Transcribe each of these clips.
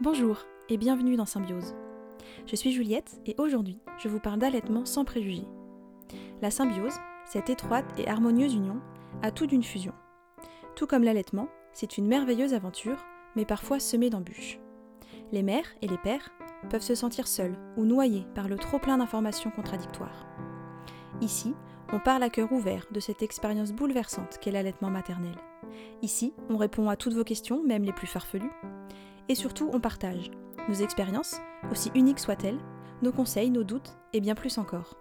Bonjour et bienvenue dans Symbiose. Je suis Juliette et aujourd'hui, je vous parle d'allaitement sans préjugés. La symbiose, cette étroite et harmonieuse union, a tout d'une fusion. Tout comme l'allaitement, c'est une merveilleuse aventure, mais parfois semée d'embûches. Les mères et les pères peuvent se sentir seuls ou noyés par le trop-plein d'informations contradictoires. Ici, on parle à cœur ouvert de cette expérience bouleversante qu'est l'allaitement maternel. Ici, on répond à toutes vos questions, même les plus farfelues. Et surtout, on partage nos expériences, aussi uniques soient-elles, nos conseils, nos doutes et bien plus encore.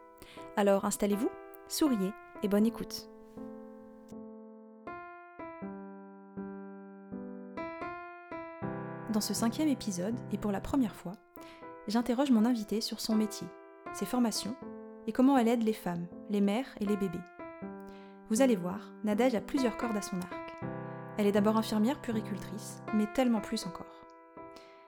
Alors installez-vous, souriez et bonne écoute. Dans ce cinquième épisode, et pour la première fois, j'interroge mon invité sur son métier, ses formations et comment elle aide les femmes, les mères et les bébés. Vous allez voir, Nadège a plusieurs cordes à son arc. Elle est d'abord infirmière puricultrice, mais tellement plus encore.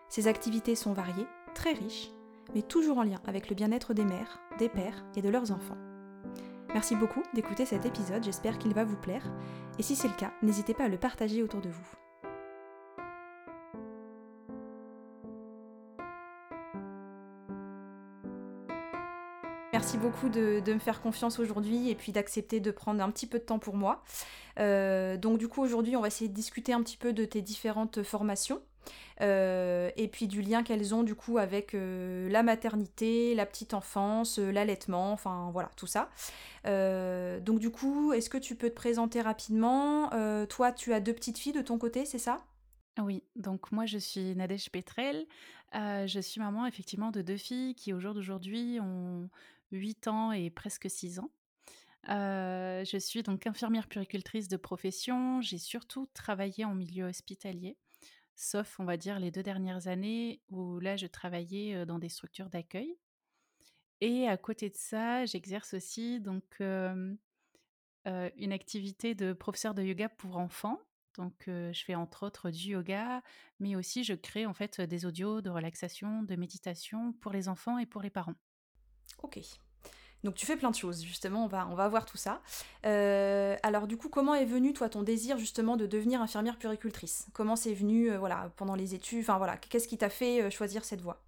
Ses activités sont variées, très riches, mais toujours en lien avec le bien-être des mères, des pères et de leurs enfants. Merci beaucoup d'écouter cet épisode, j'espère qu'il va vous plaire, et si c'est le cas, n'hésitez pas à le partager autour de vous. Merci beaucoup de, me faire confiance aujourd'hui et puis d'accepter de prendre un petit peu de temps pour moi. Euh, donc du coup aujourd'hui on va essayer de discuter un petit peu de tes différentes formations. Euh, et puis du lien qu'elles ont du coup avec euh, la maternité, la petite enfance, l'allaitement, enfin voilà, tout ça. donc du coup, est-ce que tu peux te présenter rapidement? Toi, tu as deux petites filles de ton côté, c'est ça? Oui, donc moi je suis Nadège Petrel. je suis maman effectivement de deux filles qui au jour d'aujourd'hui ont 8 ans et presque 6 ans. je suis donc infirmière puricultrice de profession. J'ai surtout travaillé en milieu hospitalier, sauf, on va dire, les deux dernières années où là, je travaillais dans des structures d'accueil. Et à côté de ça, j'exerce aussi donc une activité de professeur de yoga pour enfants. Donc, je fais entre autres du yoga, mais aussi je crée en fait des audios de relaxation, de méditation pour les enfants et pour les parents. Ok. Donc tu fais plein de choses, justement, on va, on va voir tout ça. Euh, alors du coup, comment est venu, toi, ton désir, justement, de devenir infirmière puricultrice? Comment c'est venu, euh, voilà, pendant les études? Enfin voilà, qu'est-ce qui t'a fait euh, choisir cette voie?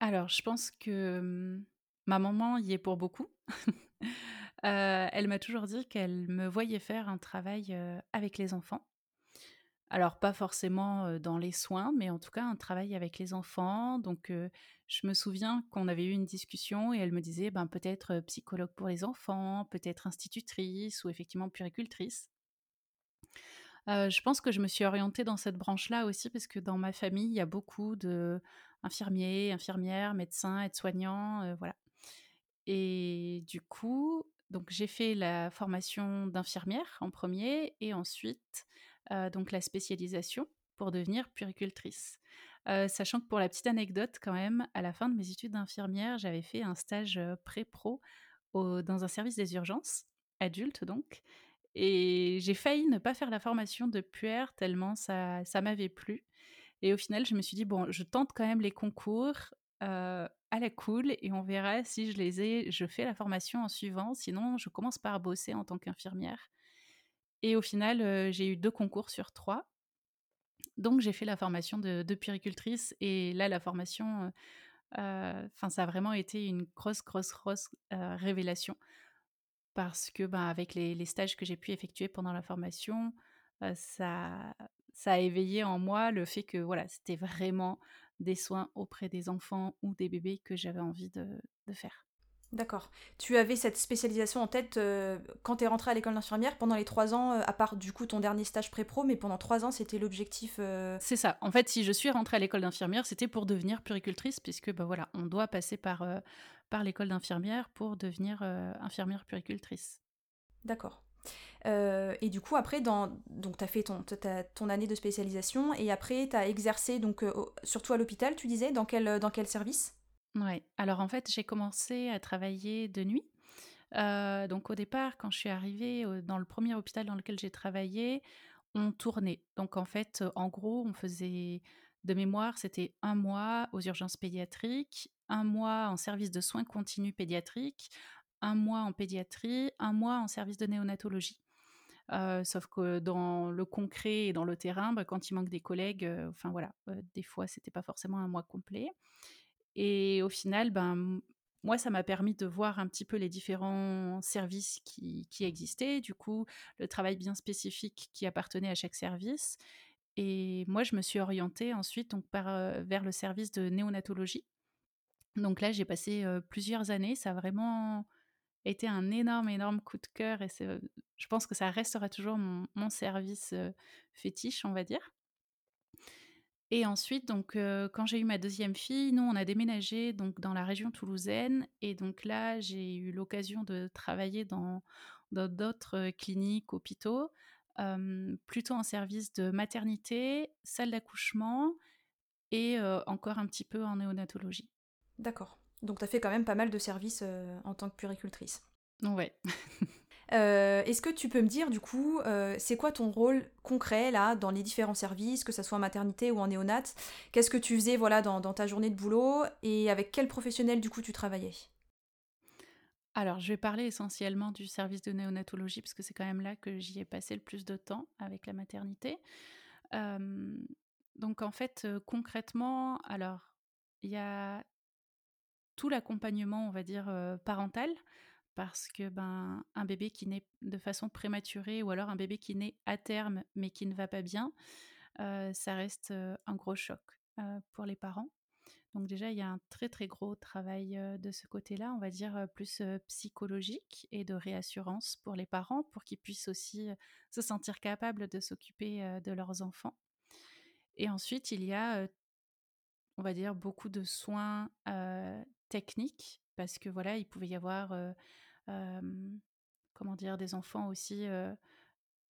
Alors, je pense que hum, ma maman y est pour beaucoup. elle m'a toujours dit qu'elle me voyait faire un travail avec les enfants. Alors pas forcément dans les soins, mais en tout cas un travail avec les enfants. Donc je me souviens qu'on avait eu une discussion et elle me disait ben, peut-être psychologue pour les enfants, peut-être institutrice ou effectivement puricultrice. je pense que je me suis orientée dans cette branche-là aussi parce que dans ma famille, il y a beaucoup de infirmiers, infirmières, médecins, aides-soignants, voilà. Et du coup, donc j'ai fait la formation d'infirmière en premier et ensuite donc la spécialisation pour devenir puricultrice. sachant que pour la petite anecdote quand même, à la fin de mes études d'infirmière, j'avais fait un stage pré-pro dans un service des urgences, adulte donc, et j'ai failli ne pas faire la formation de puère tellement ça, ça m'avait plu. Et au final, je me suis dit, bon, je tente quand même les concours à la cool et on verra si je les ai, je fais la formation en suivant, sinon je commence par bosser en tant qu'infirmière. Et au final, j'ai eu deux concours sur trois. Donc j'ai fait la formation de, de puricultrice et là la formation, enfin ça a vraiment été une grosse, grosse, grosse révélation parce que ben, avec les, stages que j'ai pu effectuer pendant la formation, ça, ça a éveillé en moi le fait que voilà c'était vraiment des soins auprès des enfants ou des bébés que j'avais envie de faire. D'accord. Tu avais cette spécialisation en tête euh, quand tu es rentrée à l'école d'infirmière pendant les trois ans, euh, à part du coup ton dernier stage pré-pro, mais pendant trois ans c'était l'objectif. Euh, C'est ça. En fait, si je suis rentrée à l'école d'infirmière, c'était pour devenir puricultrice, puisque bah voilà, on doit passer par, par l'école d'infirmière pour devenir infirmière puricultrice. D'accord. et du coup, après, dans, donc tu as fait ton, ton année de spécialisation et après tu as exercé, donc, surtout à l'hôpital, tu disais, dans quel, dans quel service? Ouais. Alors en fait, j'ai commencé à travailler de nuit. donc au départ, quand je suis arrivée dans le premier hôpital dans lequel j'ai travaillé, on tournait. Donc en fait, en gros, on faisait de mémoire, c'était un mois aux urgences pédiatriques, un mois en service de soins continus pédiatriques, un mois en pédiatrie, un mois en service de néonatologie. sauf que dans le concret et dans le terrain, bah, quand il manque des collègues, enfin voilà, des fois, c'était pas forcément un mois complet et au final, ben, moi, ça m'a permis de voir un petit peu les différents services qui qui existaient, du coup, le travail bien spécifique qui appartenait à chaque service et moi, je me suis orientée ensuite donc par, vers le service de néonatologie. Donc là, j'ai passé, plusieurs années, ça a vraiment été un énorme, énorme coup de cœur et je pense que ça restera toujours mon service, fétiche, on va dire. Et ensuite, donc, quand j'ai eu ma deuxième fille, nous, on a déménagé donc dans la région toulousaine et donc là, j'ai eu l'occasion de travailler dans d'autres cliniques, hôpitaux, plutôt en service de maternité, salle d'accouchement et encore un petit peu en néonatologie. D'accord. Donc tu as fait quand même pas mal de services en tant que puéricultrice. Ouais. Euh, est-ce que tu peux me dire du coup, euh, c'est quoi ton rôle concret là dans les différents services, que ce soit en maternité ou en néonat? Qu'est-ce que tu faisais voilà dans, ta journée de boulot? Et avec quel professionnel du coup tu travaillais? Alors, je vais parler essentiellement du service de néonatologie, parce que c'est quand même là que j'y ai passé le plus de temps avec la maternité. donc, en fait, concrètement, alors, il y a tout l'accompagnement, on va dire, parental, parce que ben un bébé qui naît de façon prématurée ou alors un bébé qui naît à terme mais qui ne va pas bien, ça reste un gros choc pour les parents. Donc déjà, il y a un très très gros travail de ce côté-là, on va dire plus psychologique et de réassurance pour les parents, pour qu'ils puissent aussi se sentir capables de s'occuper de leurs enfants. Et ensuite, il y a, on va dire, beaucoup de soins techniques, parce que voilà, il pouvait y avoir comment dire, des enfants aussi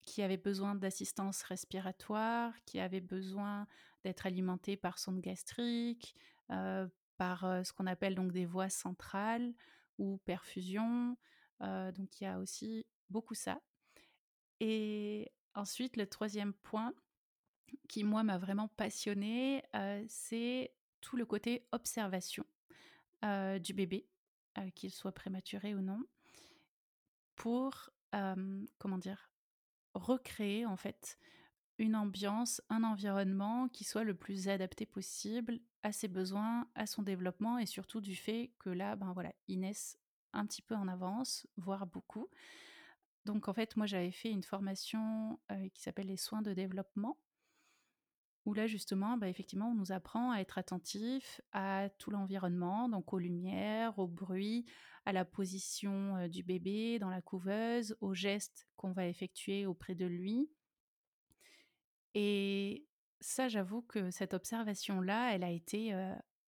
qui avaient besoin d'assistance respiratoire, qui avaient besoin d'être alimentés par sonde gastrique, par ce qu'on appelle donc des voies centrales ou perfusion. donc il y a aussi beaucoup ça. Et ensuite, le troisième point qui, moi, m'a vraiment passionnée, c'est tout le côté observation du bébé, qu'il soit prématuré ou non pour, comment dire? Recréer en fait une ambiance, un environnement qui soit le plus adapté possible à ses besoins, à son développement et surtout du fait que là, ben voilà, Inès un petit peu en avance, voire beaucoup. Donc en fait, moi j'avais fait une formation, qui s'appelle les soins de développement où là justement, bah, effectivement, on nous apprend à être attentif à tout l'environnement, donc aux lumières, au bruit, à la position du bébé dans la couveuse, aux gestes qu'on va effectuer auprès de lui. Et ça, j'avoue que cette observation-là, elle a été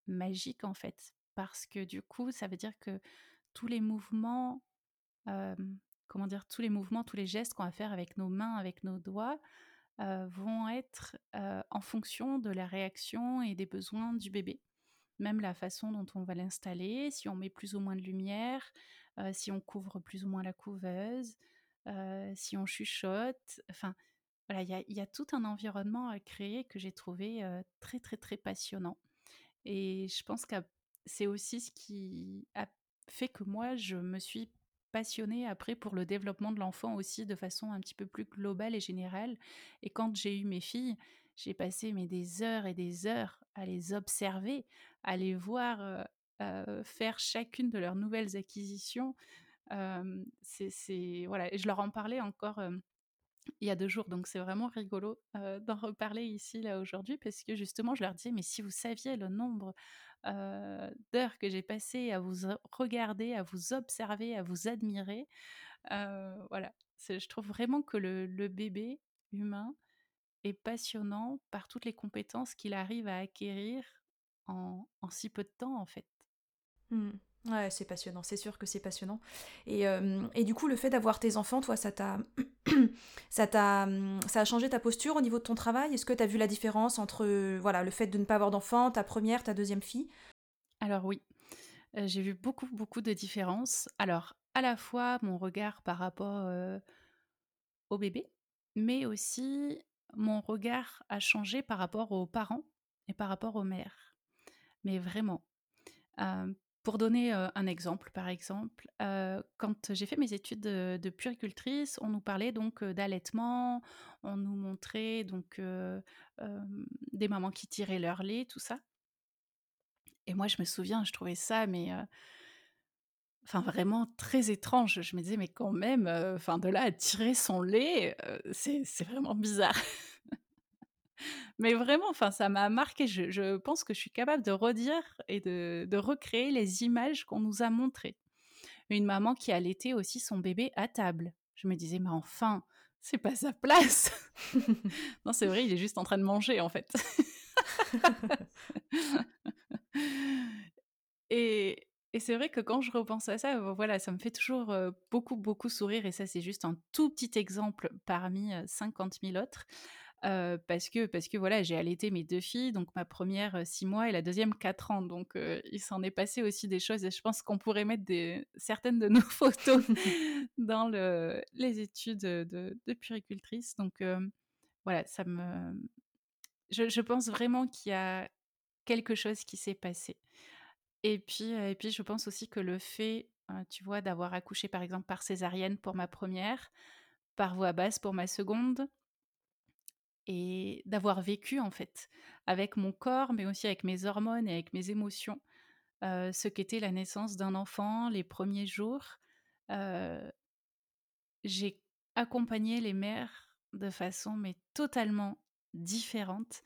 magique en fait, parce que du coup, ça veut dire que tous les mouvements, comment dire, tous les mouvements, tous les gestes qu'on va faire avec nos mains, avec nos doigts, vont être en fonction de la réaction et des besoins du bébé. Même la façon dont on va l'installer, si on met plus ou moins de lumière, si on couvre plus ou moins la couveuse, si on chuchote. Enfin, voilà, il y a, tout un environnement à créer que j'ai trouvé très, très, très passionnant. Et je pense que c'est aussi ce qui a fait que moi, je me suis passionnée après pour le développement de l'enfant aussi de façon un petit peu plus globale et générale. Et quand j'ai eu mes filles, j'ai passé mais des heures et des heures à les observer, à les voir faire chacune de leurs nouvelles acquisitions. c'est voilà, et je leur en parlais encore il y a deux jours, donc c'est vraiment rigolo d'en reparler ici là aujourd'hui parce que justement je leur disais mais si vous saviez le nombre d'heures que j'ai passé à vous regarder, à vous observer, à vous admirer. voilà, je trouve vraiment que le, bébé humain est passionnant par toutes les compétences qu'il arrive à acquérir en, si peu de temps en fait. Mmh. Ouais, c'est passionnant, c'est sûr que c'est passionnant. Et, et, du coup, le fait d'avoir tes enfants, toi, ça t'a, a changé ta posture au niveau de ton travail? Est-ce que tu as vu la différence entre, voilà, le fait de ne pas avoir d'enfants, ta première, ta deuxième fille? Alors oui, j'ai vu beaucoup, beaucoup de différences. Alors, à la fois mon regard par rapport au bébé, mais aussi mon regard a changé par rapport aux parents et par rapport aux mères. Mais vraiment, pour donner, heu, un exemple, par exemple, heu, quand j'ai fait mes études de de puéricultrice, on nous parlait donc, heu, d'allaitement, on nous montrait donc, des mamans qui tiraient leur lait, tout ça et moi je me souviens, je trouvais ça mais, enfin vraiment très étrange. Je me disais: «Mais quand même, de là à tirer son lait, c'est vraiment bizarre». Mais vraiment, enfin ça m'a marquée. Je je pense que je suis capable de redire et de de recréer les images qu'on nous a montrées. Une maman qui allaitait aussi son bébé à table. Je me disais: «Mais enfin, c'est pas sa place!» non, c'est vrai, il est juste en train de manger, en fait. Et et c'est vrai que quand je repense à ça, voilà, ça me fait toujours, beaucoup, beaucoup sourire et ça, c'est juste un tout petit exemple parmi, heu, 50 000 autres. Parce que parce que voilà, j'ai allaité mes 2 filles, donc ma première re 6 mois et la deuxième 4 ans, donc il s'en est passé aussi des choses et je pense qu'on pourrait mettre des certaines de nos photos dans le les études, de de puéricultrice, donc voilà, ça me je je pense vraiment qu'il y a quelque chose qui s'est passé. Et puis, et puis je pense aussi que le fait, heu, tu vois, d'avoir accouché, par exemple, par césarienne pour ma première, par voie basse pour ma seconde et d'avoir vécu, en fait, avec mon corps, mais aussi avec mes hormones et avec mes émotions, ce qu'était la naissance d'un enfant, les 1ers jours, j'ai accompagné les mères de façon, mais totalement différente,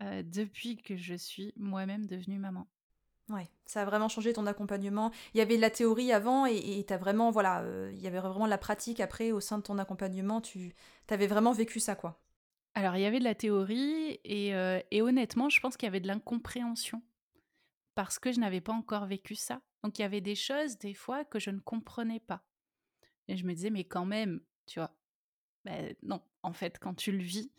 depuis que je suis moi-même devenue maman. Ouais, ça a vraiment changé ton accompagnement. Il y avait la théorie avant et tu vraiment voilà, il y avait vraiment la pratique après au sein de ton accompagnement, tu avais vraiment vécu ça, quoi? Alors, il y avait de la théorie et heu et honnêtement, je pense qu'il y avait de l'incompréhension. Parce que je n'avais pas encore vécu ça. Donc il y avait des choses, des fois, que je ne comprenais pas et je me disais: «Mais quand même», tu vois? Beh, non, en fait, quand tu le vis,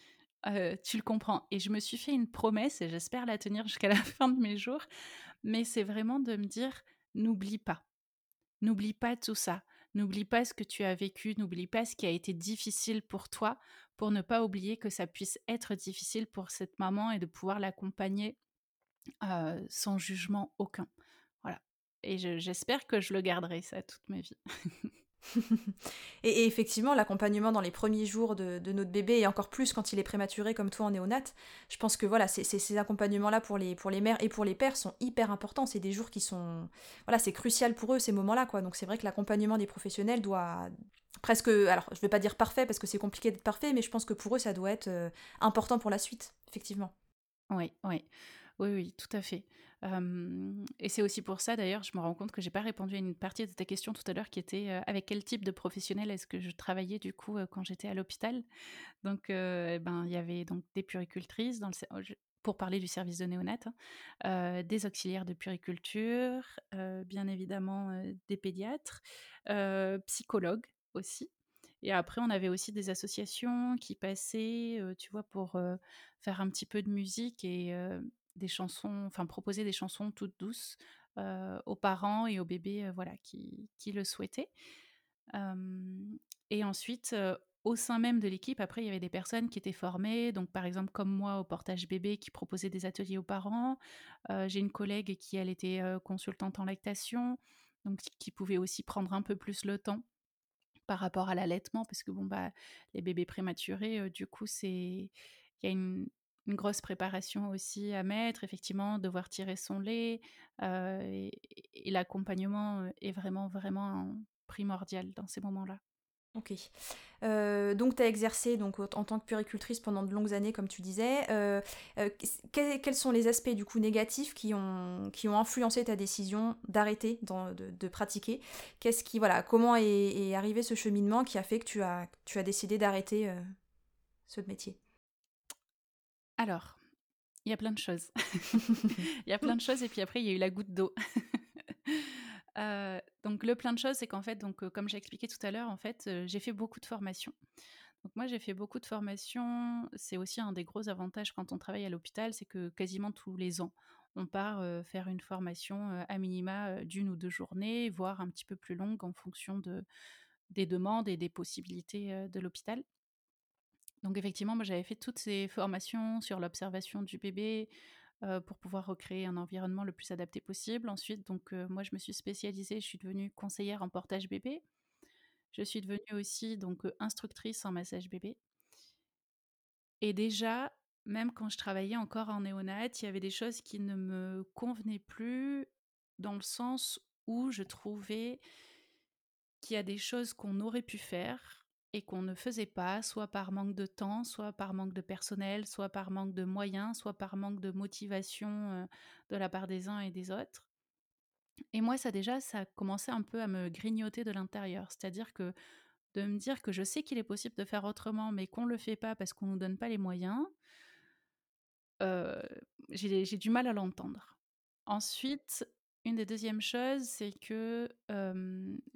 tu le comprends et je me suis fait une promesse et j'espère la tenir jusqu'à la fin de mes jours, mais c'est vraiment de me dire: «N'oublie pas. N'oublie pas tout ça. N'oublie pas ce que tu as vécu, n'oublie pas ce qui a été difficile pour toi, pour ne pas oublier que ça puisse être difficile pour cette maman et de pouvoir l'accompagner, sans jugement aucun». Voilà et je j'espère que je le garderai ça toute ma vie. Et effectivement, l'accompagnement dans les 1ers jours de notre bébé et encore plus quand il est prématuré comme toi en néonate, je pense que voilà, ces accompagnements-là pour les pour les mères et pour les pères sont hyper importants. C'est des jours qui sont voilà, c'est crucial pour eux ces moments-là, quoi. Donc c'est vrai que l'accompagnement des professionnels doit presque, alors je vais pas dire parfait parce que c'est compliqué d'être parfait, mais je pense que pour eux, ça doit être, heu, important pour la suite, effectivement. Oui, oui. Oui, oui, tout à fait. Et c'est aussi pour ça d'ailleurs, je me rends compte que j'ai pas répondu à une partie de ta question tout à l'heure qui était, avec quel type de professionnel est-ce que je travaillais du coup, quand j'étais à l'hôpital? Donc ben, il y avait donc des je pour parler du service de néonates, hein, des auxiliaires de puériculture, heu, bien évidemment, des pédiatres, psychologues aussi et après on avait aussi des associations qui passaient, tu vois, pour, faire un petit peu de musique et des chansons enfin proposer des chansons toutes douces, aux parents et aux bébés, voilà, qui qui le souhaitaient. Et ensuite, au sein même de l'équipe, après, il y avait des personnes qui étaient formées, donc par exemple, comme moi, au portage bébé, qui proposait des ateliers aux parents. J'ai une collègue qui, elle, était, consultante en lactation, donc qui pouvait aussi prendre un peu plus le temps par rapport à l'allaitement parce que bon, bah, les bébés prématurés, du coup, c'est il y a une une grosse préparation aussi à mettre, effectivement, devoir tirer son lait, heu et l'accompagnement, heu, est vraiment, vraiment primordial dans ces moments-là. OK. Heu, donc tu as exercé donc en tant que puéricultrice pendant de longues années comme tu disais. Quels sont les aspects du coup négatifs qui ont qui ont influencé ta décision d'arrêter de pratiquer? Qu'est-ce qui voilà, comment est est arrivé ce cheminement qui a fait que tu as tu as décidé d'arrêter, ce métier? Alors, il y a plein de choses. Il y a plein de choses et puis après il y a eu la goutte d'eau. Heu, donc le plein de choses, c'est qu'en fait donc, heu, comme j'ai expliqué tout à l'heure, en fait, heu, j'ai fait beaucoup de formations. Donc moi, j'ai fait beaucoup de formations. C'est aussi un des gros avantages quand on travaille à l'hôpital, c'est que quasiment tous les ans, on part, faire une formation, à minima, d'1 ou 2 journées, voire un petit peu plus longue en fonction de des demandes et des possibilités, de l'hôpital. Donc effectivement, moi, j'avais fait toutes ces formations sur l'observation du bébé, pour pouvoir recréer un environnement le plus adapté possible. Ensuite, donc moi, je me suis spécialisée, je suis devenue conseillère en portage bébé. Je suis devenue aussi donc instructrice en massage bébé. Et déjà, même quand je travaillais encore en néonat, il y avait des choses qui ne me convenaient plus dans le sens où je trouvais qu'il y a des choses qu'on aurait pu faire et qu'on ne faisait pas, soit par manque de temps, soit par manque de personnel, soit par manque de moyens, soit par manque de motivation de la part des uns et des autres. Et moi, ça déjà, ça commençait un peu à me grignoter de l'intérieur. C'est-à-dire que de me dire que je sais qu'il est possible de faire autrement, mais qu'on ne le fait pas parce qu'on ne nous donne pas les moyens, j'ai du mal à l'entendre. Ensuite, une des deuxièmes choses, c'est que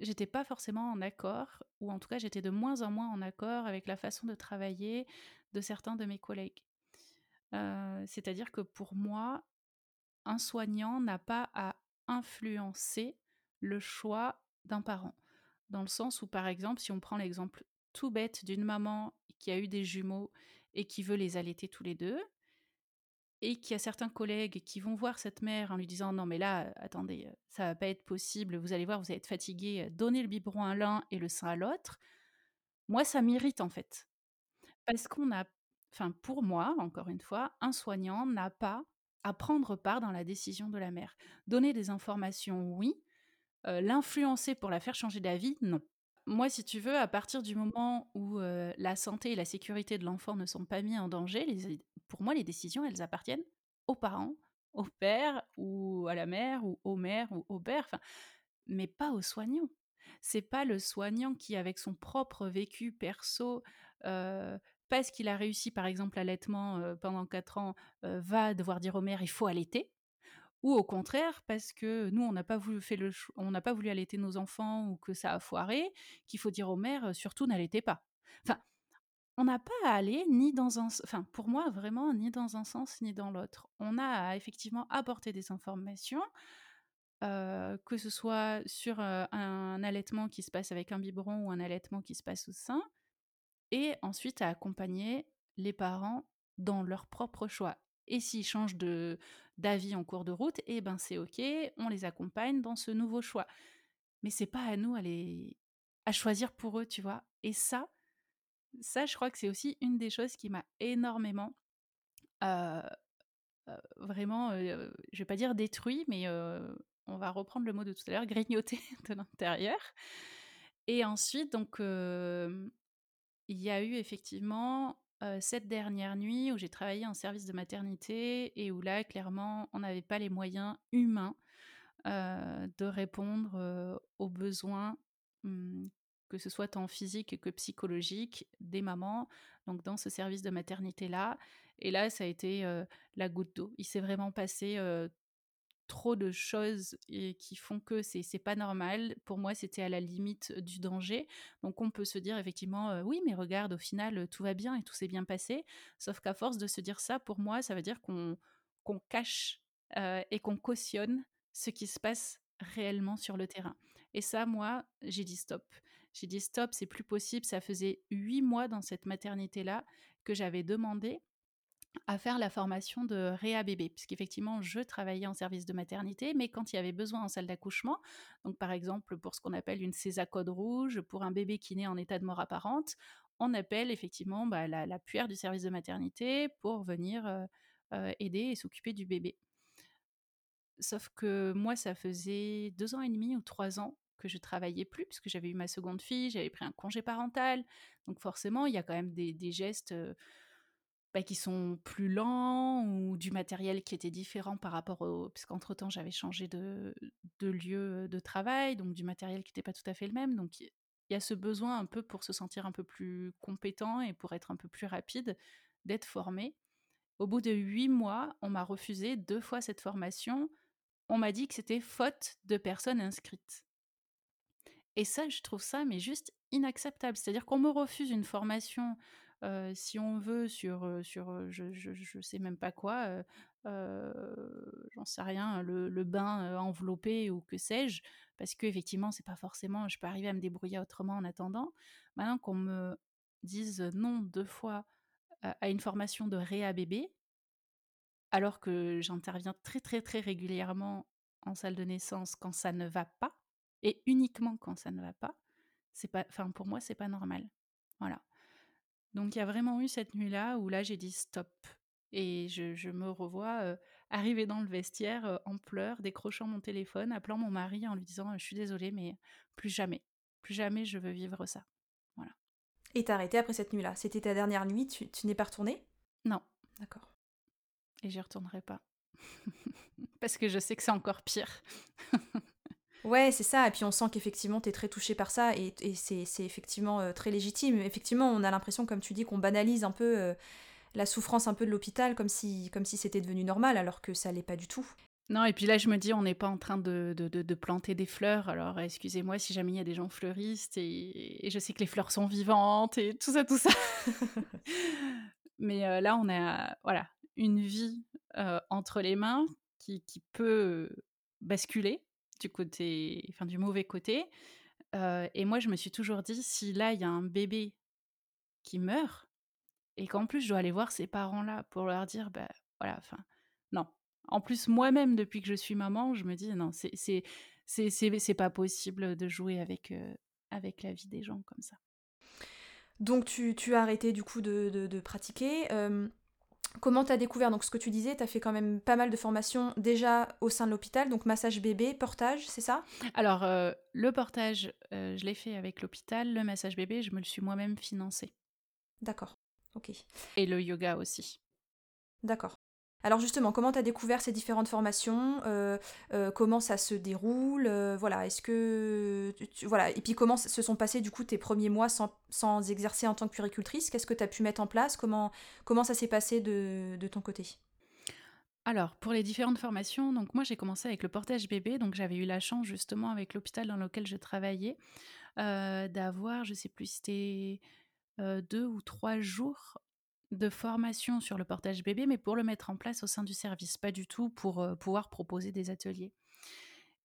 j'étais pas forcément en accord, ou en tout cas j'étais de moins en moins en accord avec la façon de travailler de certains de mes collègues. C'est-à-dire que pour moi, un soignant n'a pas à influencer le choix d'un parent. Dans le sens où, par exemple, si on prend l'exemple tout bête d'une maman qui a eu des jumeaux et qui veut les allaiter tous les deux, et qu'il y a certains collègues qui vont voir cette mère en lui disant non mais là attendez ça va pas être possible vous allez voir vous allez être fatigué donnez le biberon à l'un et le sein à l'autre. Moi ça m'irrite en fait. Parce qu'on a enfin pour moi encore une fois un soignant n'a pas à prendre part dans la décision de la mère. Donner des informations oui. L'influencer pour la faire changer d'avis non moi, si tu veux, à partir du moment où la santé et la sécurité de l'enfant ne sont pas mis en danger, pour moi, les décisions, elles appartiennent aux parents, au père ou à la mère ou au mère ou au père, mais pas aux soignants. C'est pas le soignant qui, avec son propre vécu perso, parce qu'il a réussi, par exemple, l'allaitement pendant 4 ans, va devoir dire au mère il faut allaiter ou au contraire parce que nous on n'a pas voulu faire le on n'a pas voulu allaiter nos enfants ou que ça a foiré, qu'il faut dire aux mères surtout n'allaitez pas. Enfin, on n'a pas à aller ni dans un enfin pour moi vraiment ni dans un sens ni dans l'autre. On a à effectivement apporter des informations que ce soit sur un allaitement qui se passe avec un biberon ou un allaitement qui se passe au sein, et ensuite à accompagner les parents dans leur propre choix. Et s'ils changent d'avis en cours de route, eh ben c'est ok, on les accompagne dans ce nouveau choix. Mais c'est pas à nous à à choisir pour eux, tu vois? Et ça, ça, je crois que c'est aussi une des choses qui m'a énormément vraiment, je vais pas dire détruit, mais on va reprendre le mot de tout à l'heure, grignoté de l'intérieur. Et ensuite, donc, il y a eu effectivement cette dernière nuit où j'ai travaillé en service de maternité et où là, clairement, on n'avait pas les moyens humains de répondre aux besoins, mmh, que ce soit tant physiques que psychologiques, des mamans, donc dans ce service de maternité-là. Et là, ça a été la goutte d'eau. Il s'est vraiment passé trop de choses et qui font que c'est pas normal. Pour moi, c'était à la limite du danger. Donc on peut se dire effectivement, oui, mais regarde, au final, tout va bien et tout s'est bien passé. Sauf qu'à force de se dire ça, pour moi, ça veut dire qu'on cache et qu'on cautionne ce qui se passe réellement sur le terrain. Et ça, moi, j'ai dit stop. J'ai dit stop, c'est plus possible. Ça faisait huit mois dans cette maternité-là que j'avais demandé à faire la formation de réa bébé, puisqu'effectivement, je travaillais en service de maternité, mais quand il y avait besoin en salle d'accouchement, donc par exemple pour ce qu'on appelle une code rouge, pour un bébé qui naît en état de mort apparente, on appelle effectivement bah, la, la, du service de maternité pour venir euh, euh, aider et s'occuper du bébé. Sauf que moi, ça faisait deux ans et demi ou trois ans que je travaillais plus, puisque j'avais eu ma seconde fille, j'avais pris un congé parental, donc forcément, il y a quand même des, des gestes... Bah, qui sont plus lents ou du matériel qui était différent par rapport au... Puisqu'entre-temps, j'avais changé de, de, lieu de travail, donc du matériel qui n'était pas tout à fait le même. Donc il y a ce besoin un peu pour se sentir un peu plus compétent et pour être un peu plus rapide d'être formé. Au bout de huit mois, on m'a refusé deux fois cette formation. On m'a dit que c'était faute de personnes inscrites. Et ça, je trouve ça, mais juste inacceptable. C'est-à-dire qu'on me refuse une formation si on veut sur, sur je, je, sais même pas quoi, j'en sais rien, le, bain enveloppé ou que sais-je, parce que effectivement c'est pas forcément, je peux arriver à me débrouiller autrement en attendant. Maintenant qu'on me dise non deux fois à une formation de réa bébé, alors que j'interviens très, très, très régulièrement en salle de naissance quand ça ne va pas et uniquement quand ça ne va pas, c'est pas enfin pour moi, c'est pas normal. Voilà. Donc il y a vraiment eu cette nuit-là où là j'ai dit: «Stop» et je je me revois, heu, arriver dans le vestiaire, heu, en pleurs, décrochant mon téléphone, appelant mon mari en lui disant: «Je suis désolée mais plus jamais, plus jamais je veux vivre ça». Voilà. Et t'as arrêté après cette nuit-là? C'était ta dernière nuit, tu tu n'es pas retournée? Non. D'accord. Et j'y retournerai pas. Parce que je sais que c'est encore pire. Ouais, c'est ça et puis on sent qu'effectivement tu es très touchée par ça et et c'est effectivement, heu, très légitime. Effectivement, on a l'impression comme tu dis qu'on banalise un peu, heu, la souffrance un peu de l'hôpital comme si comme si c'était devenu normal alors que ça l'est pas du tout. Non et puis là je me dis on n'est pas en train de de de de planter des fleurs alors excusez-moi si jamais il y a des gens fleuristes et et je sais que les fleurs sont vivantes et tout ça, tout ça. Mais, heu, là on a voilà, une vie, entre les mains qui qui peut, basculer du côté enfin du mauvais côté, et moi je me suis toujours dit: «Si là il y a un bébé qui meurt et qu'en plus je dois aller voir ces parents-là pour leur dire, bah, voilà, enfin, non». En plus moi-même depuis que je suis maman, je me dis: «Non, c'est c'est pas possible de jouer avec, avec la vie des gens comme ça». Donc tu tu as arrêté du coup de de pratiquer, comment tu as découvert donc ce que tu disais, tu as fait quand même pas mal de formations déjà au sein de l'hôpital, donc massage bébé, portage, c'est ça? Alors, heu, le portage, heu, je l'ai fait avec l'hôpital, le massage bébé, je me le suis moi-même financé D'accord, OK. et le yoga aussi. D'accord. Alors justement, comment tu as découvert ces différentes formations? Heu heu, comment ça se déroule? Heu, voilà, est-ce que voilà et puis comment se sont passés du coup tes premiers mois sans exercer en tant que puéricultrice? Qu'est-ce que tu as pu mettre en place? Comment ça s'est passé de de ton côté? Alors, pour les différentes formations, donc moi j'ai commencé avec le portage bébé, donc j'avais eu la chance justement avec l'hôpital dans lequel je travaillais, d'avoir, je sais plus, c'était, heu, 2 ou 3 jours de formation sur le portage bébé, mais pour le mettre en place au sein du service, pas du tout pour, heu, pouvoir proposer des ateliers.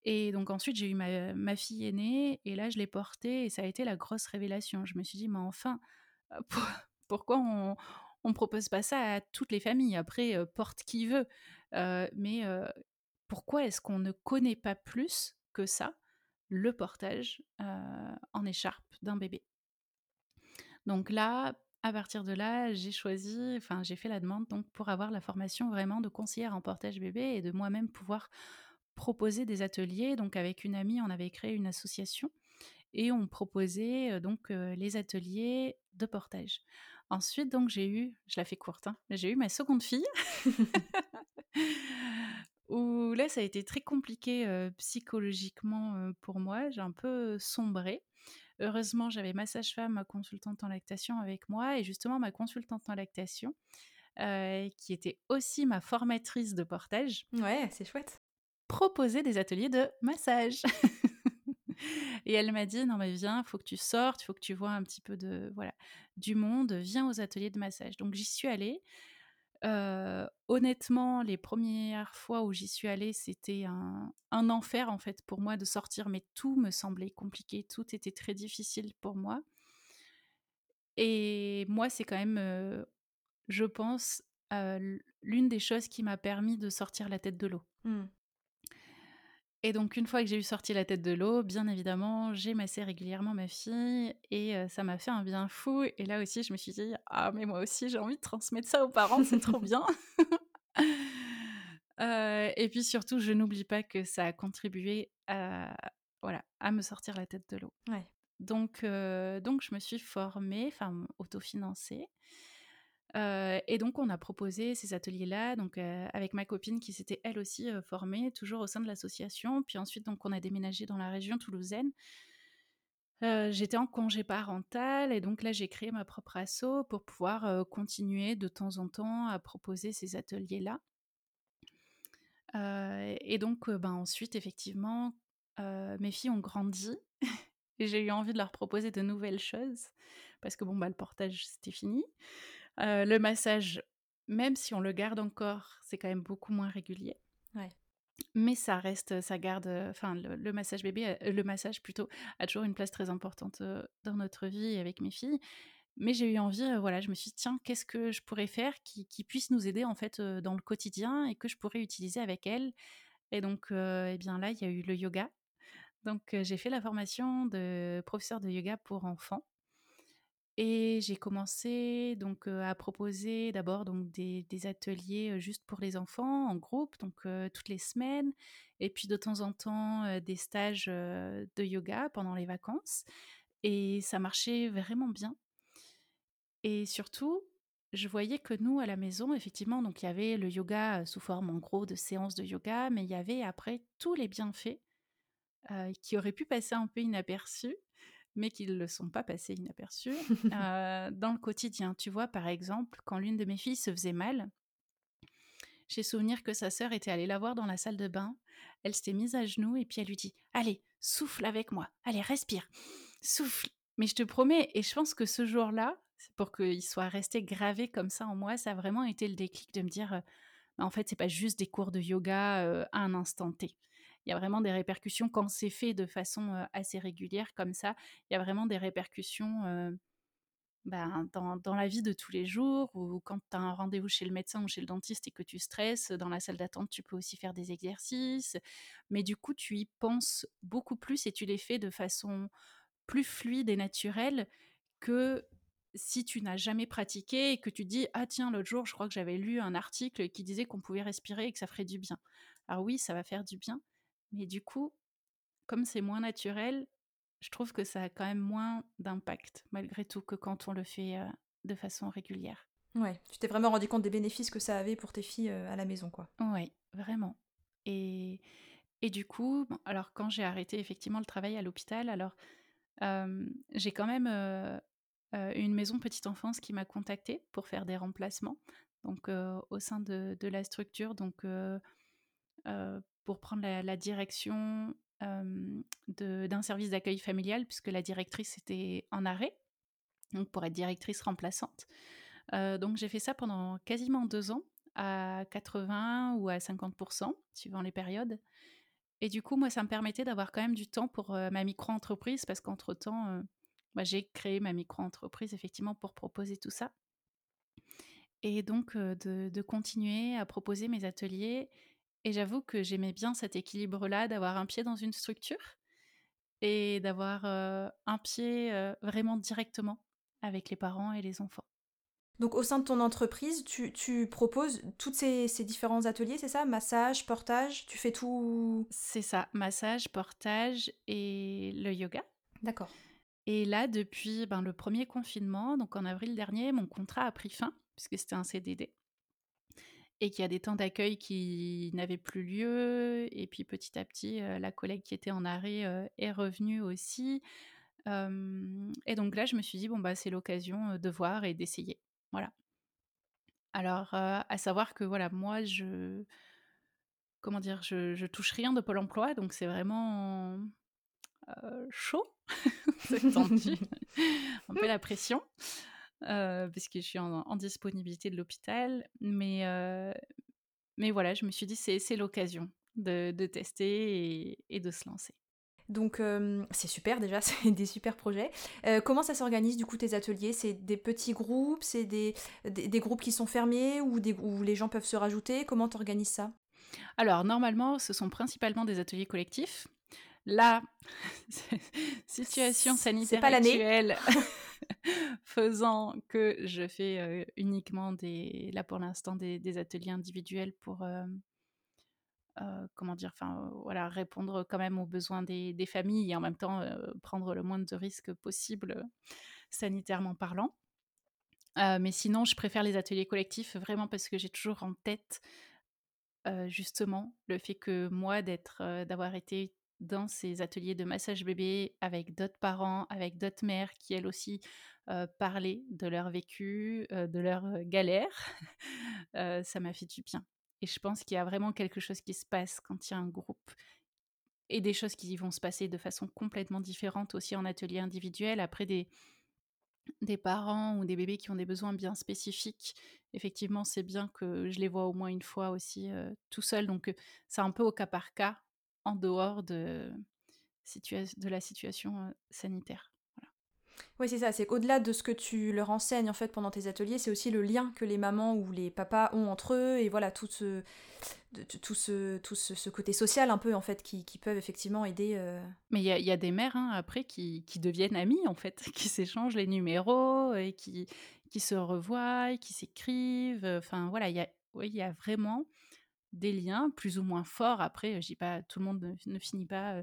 Et donc ensuite j'ai eu ma ma fille aînée et là je l'ai portée et ça a été la grosse révélation. Je me suis dit: «Mais enfin, pour pourquoi on on propose pas ça à toutes les familles?» après, porte qui veut, mais pourquoi est-ce qu'on ne connaît pas plus que ça, le portage, en écharpe d'un bébé? Donc là, à partir de là, j'ai choisi enfin j'ai fait la demande donc pour avoir la formation vraiment de conseillère en portage bébé et de moi-même pouvoir proposer des ateliers. Donc avec une amie, on avait créé une association et on proposait, donc les ateliers de portage. Ensuite donc j'ai eu je la fais courte, hein, j'ai eu ma seconde fille où là ça a été très compliqué, psychologiquement, pour moi. J'ai un peu sombré. Heureusement, j'avais ma sage-femme, ma consultante en lactation avec moi et justement ma consultante en lactation, heu, qui était aussi ma formatrice de portage, Ouais, c'est chouette. proposait des ateliers de massage. Et elle m'a dit: «Non mais viens, faut que tu sortes, il faut que tu vois un petit peu de voilà, du monde, viens aux ateliers de massage». Donc j'y suis allée. Honnêtement, les premières fois où j'y suis allée, c'était un enfer en fait pour moi de sortir, mais tout me semblait compliqué, tout était très difficile pour moi. Et moi, c'est quand même, je pense, l'une des choses qui m'a permis de sortir la tête de l'eau. Mmh. Et donc une fois que j'ai eu sorti la tête de l'eau, bien évidemment, j'ai massé régulièrement ma fille et heu, ça m'a fait un bien fou et là aussi je me suis dit: «Ah mais moi aussi j'ai envie de transmettre ça aux parents, c'est trop bien». Heu et puis surtout, je n'oublie pas que ça a contribué à voilà, à me sortir la tête de l'eau. Ouais. Donc heu, donc je me suis formée, enfin autofinancée Heu et donc on a proposé ces ateliers-là, donc heu, avec ma copine qui s'était elle aussi, heu, formée, toujours au sein de l'association. Puis ensuite donc on a déménagé dans la région toulousaine. J'étais en congé parental et donc là j'ai créé ma propre asso pour pouvoir, continuer de temps en temps à proposer ces ateliers-là. Et donc ben, ensuite effectivement, mes filles ont grandi et j'ai eu envie de leur proposer de nouvelles choses parce que bon, bah, le portage c'était fini. Le massage, même si on le garde encore, c'est quand même beaucoup moins régulier. Ouais. Mais ça reste, ça garde, enfin le le massage bébé, le massage plutôt, a toujours une place très importante, dans notre vie avec mes filles Mais j'ai eu envie, voilà, je me suis dit: «Tiens, qu'est-ce que je pourrais faire qui qui puisse nous aider, en fait, dans le quotidien et que je pourrais utiliser avec elle?» et donc et bien, là, il y a eu le yoga. Donc j'ai fait la formation de professeur de yoga pour enfants et j'ai commencé donc à proposer d'abord donc des ateliers, juste pour les enfants en groupe, donc toutes les semaines et puis de temps en temps, des stages, de yoga pendant les vacances et ça marchait vraiment bien. Et surtout, je voyais que nous, à la maison, effectivement, donc il y avait le yoga sous forme, en gros, de séances de yoga, mais il y avait après tous les bienfaits qui auraient pu passer un peu inaperçus, mais qui ne le sont pas passés inaperçus euh, dans le quotidien. Tu vois, par exemple, quand l'une de mes filles se faisait mal, j'ai souvenir que sa sœur était allée la voir dans la salle de bain. Elle s'était mise à genoux et puis elle lui dit Allez, souffle avec moi. Allez, respire. Souffle. Mais je te promets, et je pense que ce jour-là, pour qu'il soit resté gravé comme ça en moi, ça a vraiment été le déclic de me dire, «Bah, en fait, c'est pas juste des cours de yoga à un instant T. Il y a vraiment des répercussions quand c'est fait de façon assez régulière comme ça. Il y a vraiment des répercussions ben, dans, la vie de tous les jours ou quand tu as un rendez-vous chez le médecin ou chez le dentiste et que tu stresses, dans la salle d'attente, tu peux aussi faire des exercices. Mais du coup, tu y penses beaucoup plus et tu les fais de façon plus fluide et naturelle que si tu n'as jamais pratiqué et que tu dis ah tiens l'autre jour je crois que j'avais lu un article qui disait qu'on pouvait respirer et que ça ferait du bien. Alors oui ça va faire du bien, mais du coup comme c'est moins naturel, je trouve que ça a quand même moins d'impact malgré tout que quand on le fait de façon régulière. Ouais, tu t'es vraiment rendu compte des bénéfices que ça avait pour tes filles à la maison quoi. Oui, vraiment. Et et du coup, alors quand j'ai arrêté effectivement le travail à l'hôpital, alors j'ai quand même une maison petite enfance qui m'a contactée pour faire des remplacements, donc au sein de, la structure, donc pour prendre la, direction d'un service d'accueil familial, puisque la directrice était en arrêt, donc pour être directrice remplaçante. donc j'ai fait ça pendant quasiment deux ans, à 80 ou à 50%, suivant les périodes. Et du coup, moi, ça me permettait d'avoir quand même du temps pour ma micro-entreprise, parce qu'entre-temps, bah, j'ai créé ma micro-entreprise, effectivement, pour proposer tout ça. Et donc, de, continuer à proposer mes ateliers. Et j'avoue que j'aimais bien cet équilibre-là, d'avoir un pied dans une structure et d'avoir un pied vraiment directement avec les parents et les enfants. Donc au sein de ton entreprise, tu, proposes tous ces, différents ateliers, c'est ça? Massage, portage, tu fais tout C'est ça, massage, portage et le yoga. D'accord. Et là, depuis ben, le premier confinement, donc en avril dernier, mon contrat a pris fin, puisque c'était un CDD. Et qu'il y a des temps d'accueil qui n'avaient plus lieu. Et puis petit à petit, euh, la collègue qui était en arrêt euh, est revenue aussi. et donc là, je me suis dit, bon, bah, c'est l'occasion de voir et d'essayer. Voilà. Alors, à savoir que voilà, moi, je comment dire, je, touche rien de Pôle Emploi, donc c'est vraiment chaud, c'est tendu, un peu la pression, puisque je suis en, disponibilité de l'hôpital, mais mais voilà, je me suis dit c'est l'occasion de, tester et de se lancer. Donc euh, c'est super déjà, c'est des super projets. Euh, comment ça s'organise du coup tes ateliers? C'est des petits groupes, c'est des, des, groupes qui sont fermés ou des, où les gens peuvent se rajouter? Comment tu organises ça? Alors normalement ce sont principalement des ateliers collectifs. Là, situation sanitaire pas actuelle faisant que je fais uniquement des, là pour l'instant des, des, ateliers individuels pour, comment dire, enfin voilà, répondre quand même aux besoins des, familles et en même temps prendre le moins de risques possible sanitairement parlant. mais sinon, je préfère les ateliers collectifs vraiment parce que j'ai toujours en tête justement le fait que moi d'avoir été dans ces ateliers de massage bébé avec d'autres parents, avec d'autres mères qui elles aussi parlaient de leur vécu, de leur galère, ça m'a fait du bien. Et je pense qu'il y a vraiment quelque chose qui se passe quand il y a un groupe et des choses qui vont se passer de façon complètement différente aussi en atelier individuel. Après, des, des parents ou des bébés qui ont des besoins bien spécifiques, effectivement, c'est bien que je les vois au moins une fois aussi euh, tout seul. Donc, euh, c'est un peu au cas par cas, en dehors de, de la situation sanitaire. Oui, c'est ça, c'est qu'au-delà de ce que tu leur enseignes en fait pendant tes ateliers, c'est aussi le lien que les mamans ou les papas ont entre eux et voilà tout ce, tout ce, tout ce, ce côté social un peu en fait qui, qui peuvent effectivement aider. euh. Mais il y a, il y a des mères hein, après qui, qui deviennent amies en fait, qui s'échangent les numéros et qui, qui se revoient, qui s'écrivent. Enfin voilà, il y a, oui, il y a vraiment des liens plus ou moins forts. Après, je dis pas, tout le monde ne, ne finit pas euh,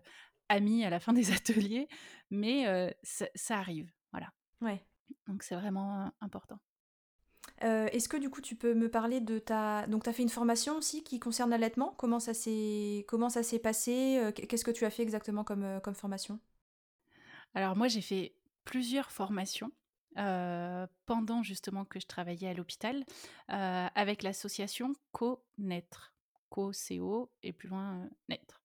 ami à la fin des ateliers, mais euh, ça, ça arrive. Voilà. Ouais. Donc c'est vraiment euh, important. Euh, Est-ce que du coup tu peux me parler de ta... Donc tu as fait une formation aussi qui concerne l'allaitement? Comment ça s'est passé? Euh, Qu'est-ce que tu as fait exactement comme, euh, comme formation? Alors moi, j'ai fait plusieurs formations euh, pendant justement que je travaillais à l'hôpital euh, avec l'association Co-Naître. Co-CO et plus loin euh, Naître.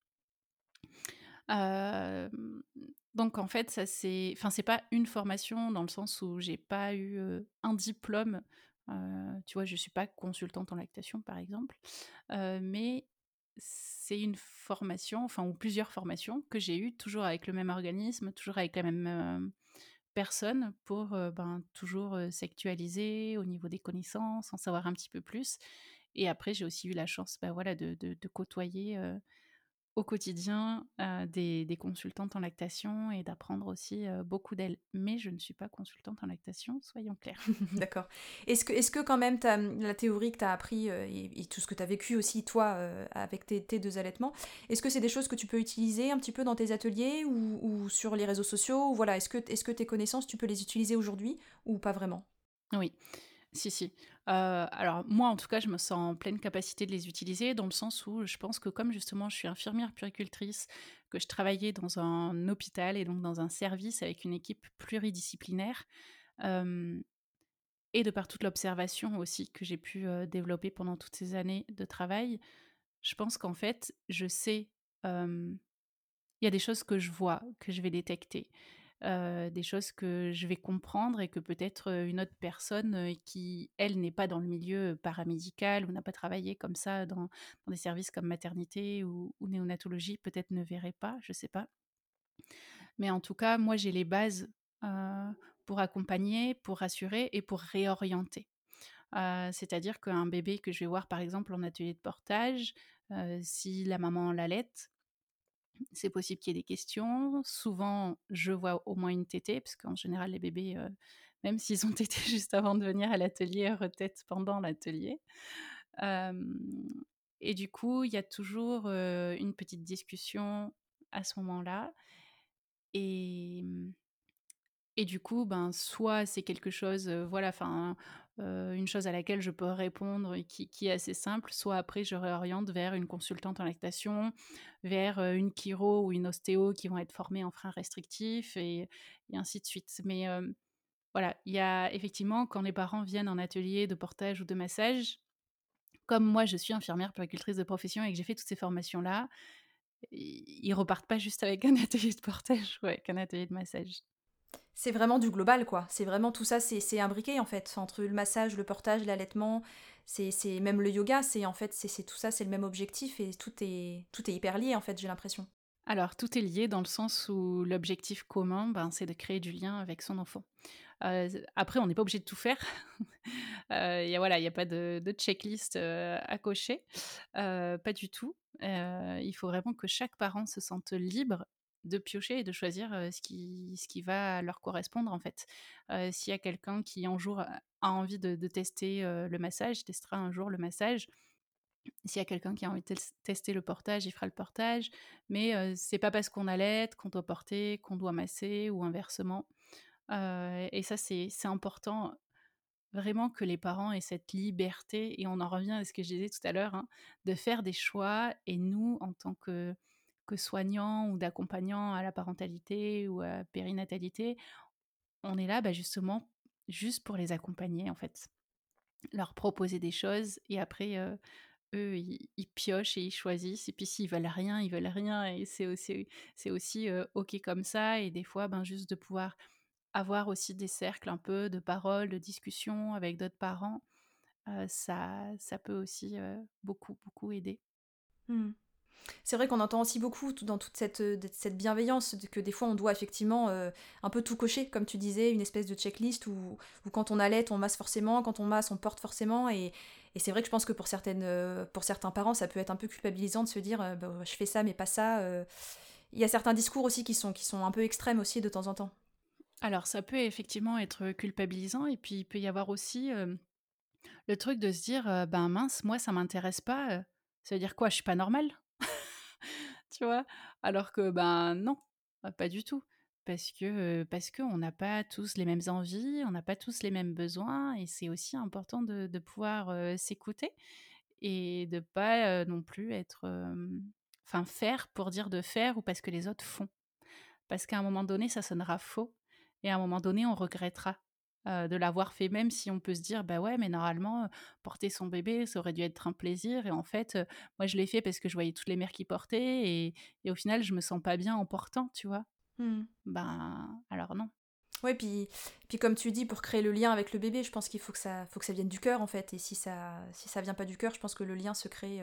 Donc en fait, ça c'est, enfin c'est pas une formation dans le sens où j'ai pas eu un diplôme. Tu vois, je suis pas consultante en lactation par exemple, mais c'est une formation, enfin ou plusieurs formations que j'ai eues toujours avec le même organisme, toujours avec la même personne pour ben, toujours s'actualiser au niveau des connaissances, en savoir un petit peu plus. Et après, j'ai aussi eu la chance ben, voilà, de, de- de côtoyer euh, au quotidien euh, des, des consultantes en lactation et d'apprendre aussi euh, beaucoup d'elles. Mais je ne suis pas consultante en lactation, soyons clairs. D'accord. Est-ce que, est que quand même t'as- la théorie que tu as appris et, et tout ce que tu as vécu aussi toi avec tes, tes deux allaitements, est-ce que c'est des choses que tu peux utiliser un petit peu dans tes ateliers ou, ou sur les réseaux sociaux voilà, Est-ce que, est que tes connaissances, tu peux les utiliser aujourd'hui ou pas vraiment? Oui, si, si. Euh, alors moi, en tout cas, je me sens en pleine capacité de les utiliser dans le sens où je pense que comme justement je suis infirmière puéricultrice, que je travaillais dans un hôpital et donc dans un service avec une équipe pluridisciplinaire, euh, et de par toute l'observation aussi que j'ai pu euh, développer pendant toutes ces années de travail, je pense qu'en fait, je sais, il y a des choses que je vois, que je vais détecter euh, des choses que je vais comprendre et que peut-être euh, une autre personne euh, qui, elle, n'est pas dans le milieu paramédical ou n'a pas travaillé comme ça dans, des services comme maternité ou, néonatologie, peut-être ne verrait pas, je sais pas. Mais en tout cas, moi, j'ai les bases pour accompagner, pour rassurer et pour réorienter. C'est-à-dire qu'un bébé que je vais voir, par exemple, en atelier de portage, si la maman l'allaite, c'est possible qu'il y ait des questions. Souvent, je vois au moins une tétée, parce qu'en général, les bébés, euh, même s'ils ont tété juste avant de venir à l'atelier, retêtent pendant l'atelier. Et du coup, il y a toujours une petite discussion à ce moment-là. Et, et du coup, ben, soit c'est quelque chose, voilà, enfin, euh, une chose à laquelle je peux répondre et qui, est assez simple, soit après je réoriente vers une consultante en lactation, vers euh, une chiro ou une ostéo qui vont être formées en frein restrictif et, ainsi de suite. Mais euh, voilà, il y a effectivement, quand les parents viennent en atelier de portage ou de massage, comme moi je suis infirmière puéricultrice de profession et que j'ai fait toutes ces formations-là, ils repartent pas juste avec un atelier de portage ou avec un atelier de massage. C'est vraiment du global, quoi. C'est vraiment tout ça, c'est imbriqué en fait, entre le massage, le portage, l'allaitement, c'est même le yoga, c'est en fait c'est tout ça, c'est le même objectif et tout est tout est hyper lié en fait, j'ai l'impression. Alors, tout est lié dans le sens où l'objectif commun, ben, c'est de créer du lien avec son enfant. Euh, après, on n'est pas obligé de tout faire. Il y a, voilà, il n'y a pas de, de checklist euh, à cocher. Euh, pas du tout. Euh, il faut vraiment que chaque parent se sente libre de piocher et de choisir ce, qui, ce qui va leur correspondre, en fait. S'il y a quelqu'un qui, un jour, a envie de, tester le massage, testera un jour le massage. S'il y a quelqu'un qui a envie de tes- tester le portage, il fera le portage. Mais euh, c'est pas parce qu'on allait qu'on doit porter, qu'on doit masser ou inversement. Et ça, c'est c'est important vraiment que les parents aient cette liberté. Et on en revient à ce que je disais tout à l'heure, hein, de faire des choix. Et nous, en tant que, que soignants ou d'accompagnants à la parentalité ou à périnatalité, on est là bah, justement juste pour les accompagner, en fait. Leur proposer des choses et après, eux, ils, piochent et ils choisissent. Et puis s'ils veulent rien, ils veulent rien. Et c'est aussi, c'est aussi OK comme ça. Et des fois, ben, juste de pouvoir avoir aussi des cercles un peu de parole, de discussion avec d'autres parents, ça, ça peut aussi beaucoup, beaucoup aider. Hmm. C'est vrai qu'on entend aussi beaucoup dans toute cette, cette bienveillance que des fois on doit effectivement un peu tout cocher, comme tu disais, une espèce de checklist où, quand on allait, on masse forcément, quand on masse, on porte forcément. Et, c'est vrai que je pense que pour, certaines, pour certains parents, ça peut être un peu culpabilisant de se dire bah, je fais ça, mais pas ça. Il y a certains discours aussi qui sont, qui sont un peu extrêmes aussi de temps en temps. Alors ça peut effectivement être culpabilisant et puis il peut y avoir aussi le truc de se dire ben mince, moi ça m'intéresse pas. ça veut dire quoi Je suis pas normale? Alors que ben non, pas du tout. Parce que parce qu'on n'a pas tous les mêmes envies, on n'a pas tous les mêmes besoins et c'est aussi important de, de pouvoir s'écouter et de pas non plus être enfin faire pour dire de faire ou parce que les autres font. Parce qu'à un moment donné, ça sonnera faux et à un moment donné, on regrettera de l'avoir fait, même si on peut se dire, bah ouais, mais normalement, porter son bébé, ça aurait dû être un plaisir. Et en fait, moi, je l'ai fait parce que je voyais toutes les mères qui portaient et, et, au final, je me sens pas bien en portant, tu vois. Mmh. Ben, alors non. Ouais, puis, puis comme tu dis, pour créer le lien avec le bébé, je pense qu'il faut que ça, faut que ça vienne du cœur en fait. Et si ça, si ça vient pas du cœur, je pense que le lien se crée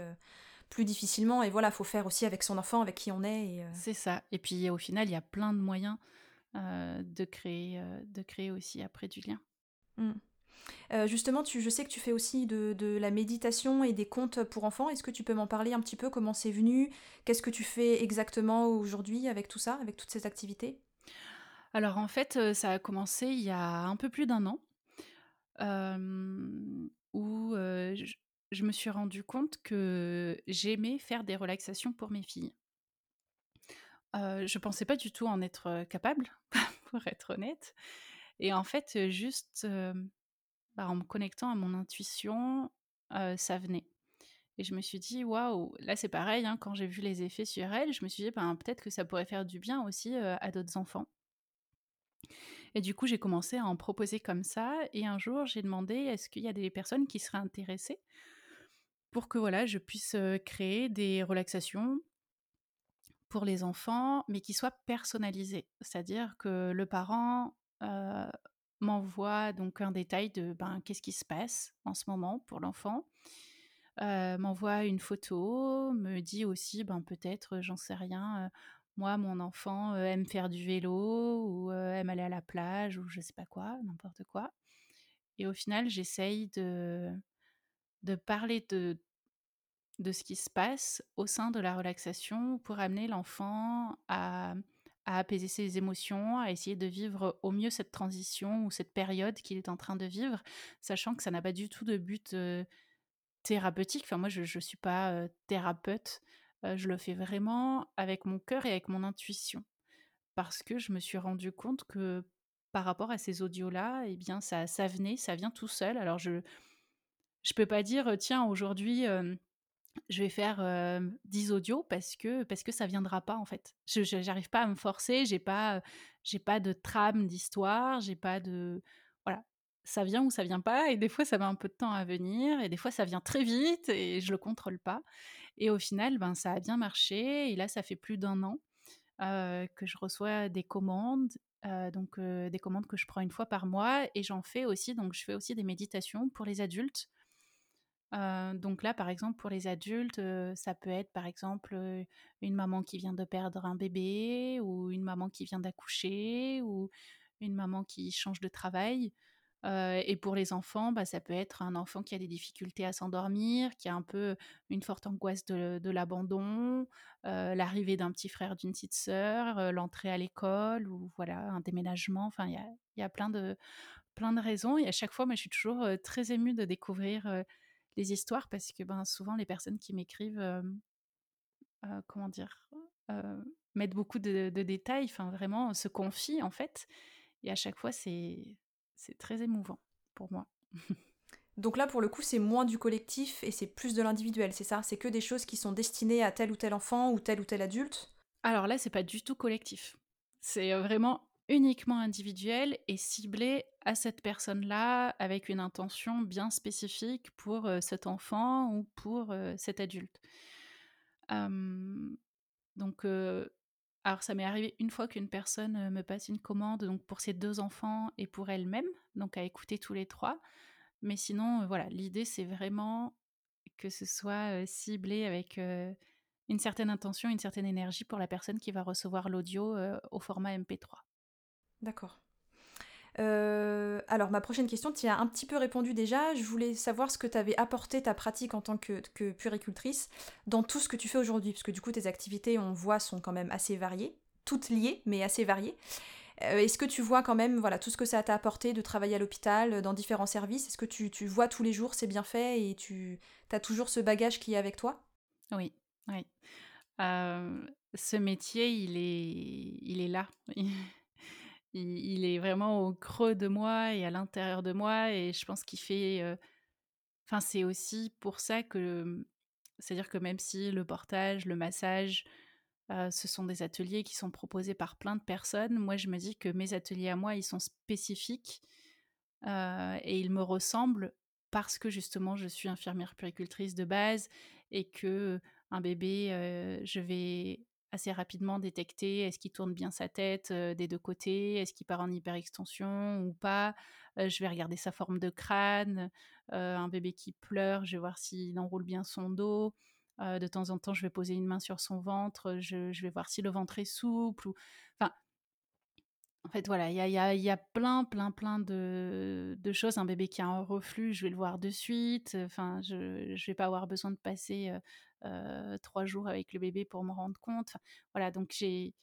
plus difficilement. Et voilà, faut faire aussi avec son enfant, avec qui on est. C'est ça. Et puis au final, il y a plein de moyens euh, de, créer, euh, de créer aussi après du lien. Mm. Euh, justement, tu, je sais que tu fais aussi de, de, la méditation et des contes pour enfants. Est-ce que tu peux m'en parler un petit peu Comment c'est venu? Qu'est-ce que tu fais exactement aujourd'hui avec tout ça, avec toutes ces activités? Alors en fait, ça a commencé il y a un peu plus d'un an, où je, je, me suis rendu compte que j'aimais faire des relaxations pour mes filles. Je je pensais pas du tout en être capable, pour être honnête. Et en fait, juste bah, en me connectant à mon intuition, ça venait. Et je me suis dit, waouh, là c'est pareil, hein, quand j'ai vu les effets sur elle, je me suis dit, ben, peut-être que ça pourrait faire du bien aussi à d'autres enfants. Et du coup, j'ai commencé à en proposer comme ça. Et un jour, j'ai demandé, est-ce qu'il y a des personnes qui seraient intéressées pour que voilà, je puisse créer des relaxations pour les enfants, mais qui soit personnalisé. C'est-à-dire que le parent m'envoie donc un détail de ben, qu'est-ce qui se passe en ce moment pour l'enfant, m'envoie une photo, me dit aussi ben, peut-être, j'en sais rien, moi mon enfant aime faire du vélo ou aime aller à la plage ou je sais pas quoi, n'importe quoi. Et au final, j'essaye de, de parler de, de ce qui se passe au sein de la relaxation pour amener l'enfant à, apaiser ses émotions, à essayer de vivre au mieux cette transition ou cette période qu'il est en train de vivre, sachant que ça n'a pas du tout de but thérapeutique. Enfin, moi, je ne suis pas thérapeute. Je le fais vraiment avec mon cœur et avec mon intuition. Parce que je me suis rendu compte que par rapport à ces audios-là, eh bien, ça, ça venait, ça vient tout seul. Alors, je ne peux pas dire, tiens, aujourd'hui je vais faire 10 audios parce que parce que ça viendra pas en fait. Je n'arrive pas à me forcer, j'ai pas j'ai pas de trame d'histoire, j'ai pas de voilà, ça vient ou ça vient pas et des fois ça met un peu de temps à venir et des fois ça vient très vite et je le contrôle pas. Et au final ben ça a bien marché et là ça fait plus d'un an que je reçois des commandes donc des commandes que je prends une fois par mois et j'en fais aussi donc je fais aussi des méditations pour les adultes donc là, par exemple, pour les adultes, ça peut être par exemple une maman qui vient de perdre un bébé ou une maman qui vient d'accoucher ou une maman qui change de travail. et pour les enfants, bah, ça peut être un enfant qui a des difficultés à s'endormir, qui a un peu une forte angoisse de, l'abandon, l'arrivée d'un petit frère, d'une petite sœur, l'entrée à l'école ou voilà un déménagement. Enfin, il y a, y a, plein de plein de raisons. Et à chaque fois, moi, je suis toujours très émue de découvrir les histoires parce que ben, souvent les personnes qui m'écrivent, comment dire, mettent beaucoup de, détails, enfin vraiment se confient en fait. Et à chaque fois, c'est très émouvant pour moi. Donc là, pour le coup, c'est moins du collectif et c'est plus de l'individuel, c'est ça? C'est que des choses qui sont destinées à tel ou tel enfant ou tel ou tel adulte? Alors là, c'est pas du tout collectif. C'est vraiment uniquement individuel et ciblé à cette personne-là avec une intention bien spécifique pour cet enfant ou pour cet adulte. donc, alors ça m'est arrivé une fois qu'une personne me passe une commande donc pour ses deux enfants et pour elle-même, donc à écouter tous les trois. Mais sinon, voilà, l'idée c'est vraiment que ce soit ciblé avec une certaine intention, une certaine énergie pour la personne qui va recevoir l'audio au format MP3. D'accord. Alors, ma prochaine question, tu y as un petit peu répondu déjà. Je voulais savoir ce que tu avais apporté ta pratique en tant que, que puricultrice dans tout ce que tu fais aujourd'hui, parce que du coup, tes activités, on voit, sont quand même assez variées, toutes liées, mais assez variées. Euh, est-ce que tu vois quand même voilà, tout ce que ça t'a apporté de travailler à l'hôpital, dans différents services Est-ce que tu, tu, vois tous les jours c'est bien fait et tu as toujours ce bagage qui est avec toi? Oui, oui. Euh, ce métier, il est, il est là. il, est vraiment au creux de moi et à l'intérieur de moi. Et je pense qu'il fait. Euh, enfin, c'est aussi pour ça que. C'est-à-dire que même si le portage, le massage, ce sont des ateliers qui sont proposés par plein de personnes. Moi, je me dis que mes ateliers à moi, ils sont spécifiques et ils me ressemblent parce que justement, je suis infirmière puricultrice de base et que un bébé, je vais assez rapidement détecter est-ce qu'il tourne bien sa tête des deux côtés, est-ce qu'il part en hyperextension ou pas. je vais regarder sa forme de crâne. un bébé qui pleure, je vais voir s'il enroule bien son dos. Euh, de temps en temps, je vais poser une main sur son ventre, je, vais voir si le ventre est souple. Ou... Enfin, en fait, voilà, il y a, plein, plein, plein de, choses. Un bébé qui a un reflux, je vais le voir de suite. Enfin, je ne vais pas avoir besoin de passer euh, euh, trois jours avec le bébé pour me rendre compte. voilà, donc j'ai...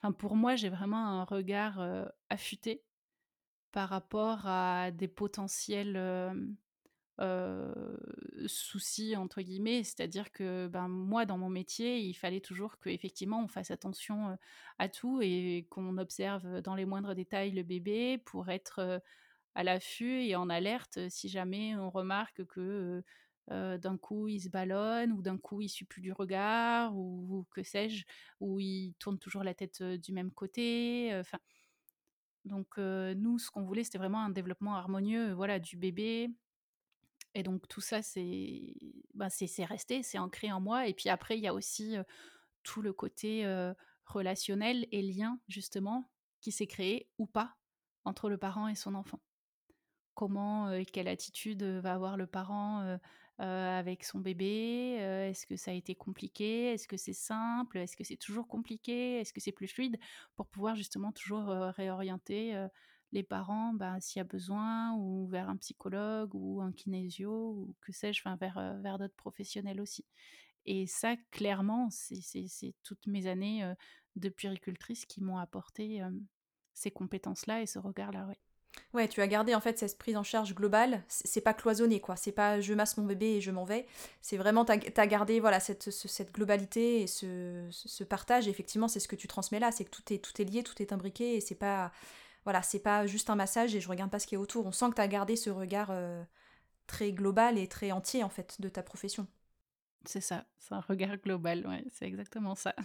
Enfin, pour moi, j'ai vraiment un regard affûté par rapport à des potentiels souci entre guillemets, c'est-à-dire que ben moi dans mon métier, il fallait toujours qu'effectivement on fasse attention à tout et qu'on observe dans les moindres détails le bébé pour être à l'affût et en alerte si jamais on remarque que d'un coup il se ballonne ou d'un coup il suit plus du regard ou, que sais-je ou il tourne toujours la tête du même côté donc nous ce qu'on voulait c'était vraiment un développement harmonieux voilà du bébé et donc tout ça, c'est ben, c'est resté, c'est ancré en moi. Et puis après, il y a aussi tout le côté relationnel et lien, justement, qui s'est créé ou pas entre le parent et son enfant. Comment, quelle attitude va avoir le parent avec son bébé Est-ce que ça a été compliqué? Est-ce que c'est simple? Est-ce que c'est toujours compliqué? Est-ce que c'est plus fluide? Pour pouvoir justement toujours réorienter les parents, bah, s'il y a besoin, ou vers un psychologue ou un kinésio, ou que sais-je, vers, euh, d'autres professionnels aussi. Et ça, clairement, c'est toutes mes années euh, de puricultrice qui m'ont apporté euh, ces compétences-là et ce regard-là, ouais. Ouais, tu as gardé en fait cette prise en charge globale. C'est pas cloisonné, quoi. C'est pas je masse mon bébé et je m'en vais. C'est vraiment, tu as, gardé voilà, cette, cette globalité et ce, ce partage. effectivement, c'est ce que tu transmets là. C'est que tout est, tout est lié, tout est imbriqué et c'est pas voilà, pas juste un massage et je regarde pas ce qui est autour. On sent que tu as gardé ce regard euh, très global et très entier en fait de ta profession. C'est ça, c'est un regard global, ouais, c'est exactement ça.